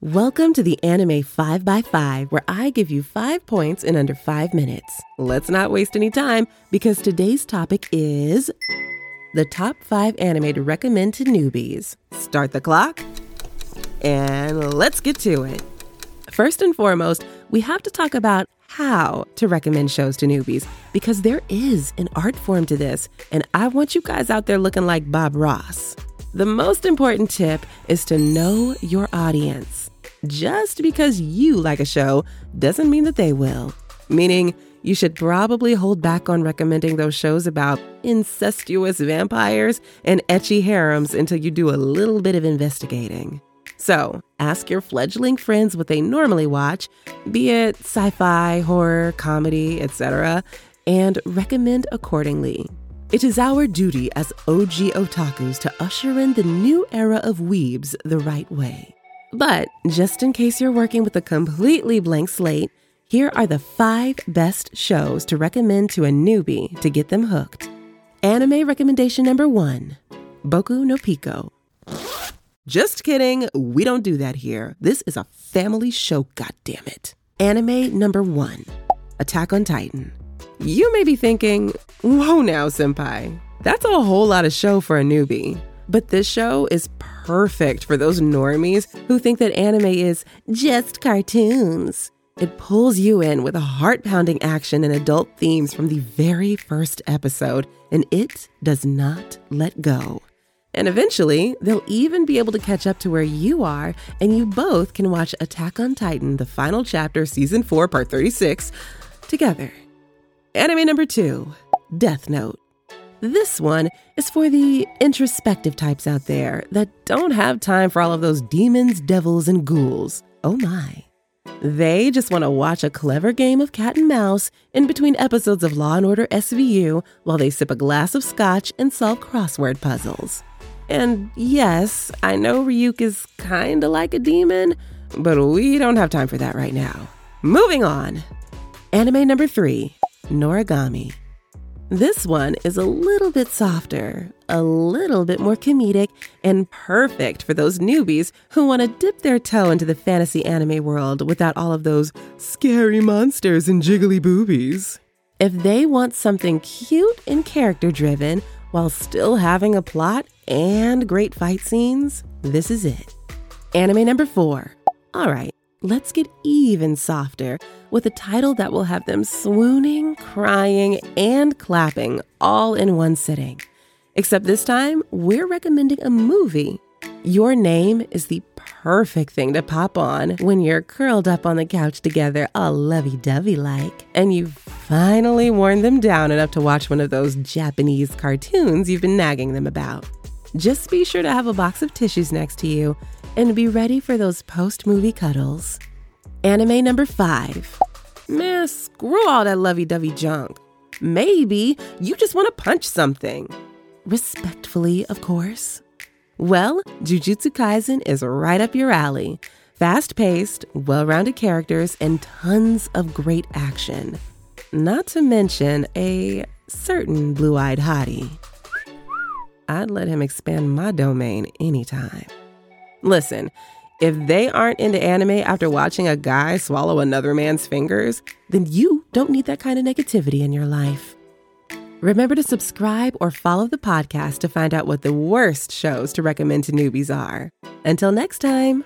Welcome to the Anime 5x5, where I give you five points in under five minutes. Let's not waste any time because today's topic is the top five anime to recommend to newbies. Start the clock and let's get to it. First and foremost, we have to talk about how to recommend shows to newbies because there is an art form to this, and I want you guys out there looking like Bob Ross. The most important tip is to know your audience. Just because you like a show doesn't mean that they will. Meaning, you should probably hold back on recommending those shows about incestuous vampires and ecchi harems until you do a little bit of investigating. So, ask your fledgling friends what they normally watch, be it sci fi, horror, comedy, etc., and recommend accordingly. It is our duty as OG otakus to usher in the new era of weebs the right way. But just in case you're working with a completely blank slate, here are the five best shows to recommend to a newbie to get them hooked. Anime recommendation number one Boku no Pico. Just kidding, we don't do that here. This is a family show, goddammit. Anime number one Attack on Titan. You may be thinking, whoa now, senpai. That's a whole lot of show for a newbie. But this show is perfect for those normies who think that anime is just cartoons. It pulls you in with a heart pounding action and adult themes from the very first episode, and it does not let go. And eventually, they'll even be able to catch up to where you are, and you both can watch Attack on Titan, the final chapter, season 4, part 36, together. Anime number two Death Note. This one is for the introspective types out there that don't have time for all of those demons, devils, and ghouls. Oh my. They just want to watch a clever game of cat and mouse in between episodes of Law and Order SVU while they sip a glass of scotch and solve crossword puzzles. And yes, I know Ryuk is kinda like a demon, but we don't have time for that right now. Moving on. Anime number three Noragami. This one is a little bit softer, a little bit more comedic, and perfect for those newbies who want to dip their toe into the fantasy anime world without all of those scary monsters and jiggly boobies. If they want something cute and character driven while still having a plot and great fight scenes, this is it. Anime number four. All right, let's get even softer with a title that will have them swooning, crying, and clapping all in one sitting. Except this time, we're recommending a movie. Your name is the perfect thing to pop on when you're curled up on the couch together, all lovey dovey like, and you've finally worn them down enough to watch one of those Japanese cartoons you've been nagging them about. Just be sure to have a box of tissues next to you and be ready for those post movie cuddles. Anime number five. Man, screw all that lovey dovey junk. Maybe you just want to punch something. Respectfully, of course. Well, Jujutsu Kaisen is right up your alley. Fast paced, well rounded characters, and tons of great action. Not to mention a certain blue eyed hottie. I'd let him expand my domain anytime. Listen, if they aren't into anime after watching a guy swallow another man's fingers, then you don't need that kind of negativity in your life. Remember to subscribe or follow the podcast to find out what the worst shows to recommend to newbies are. Until next time.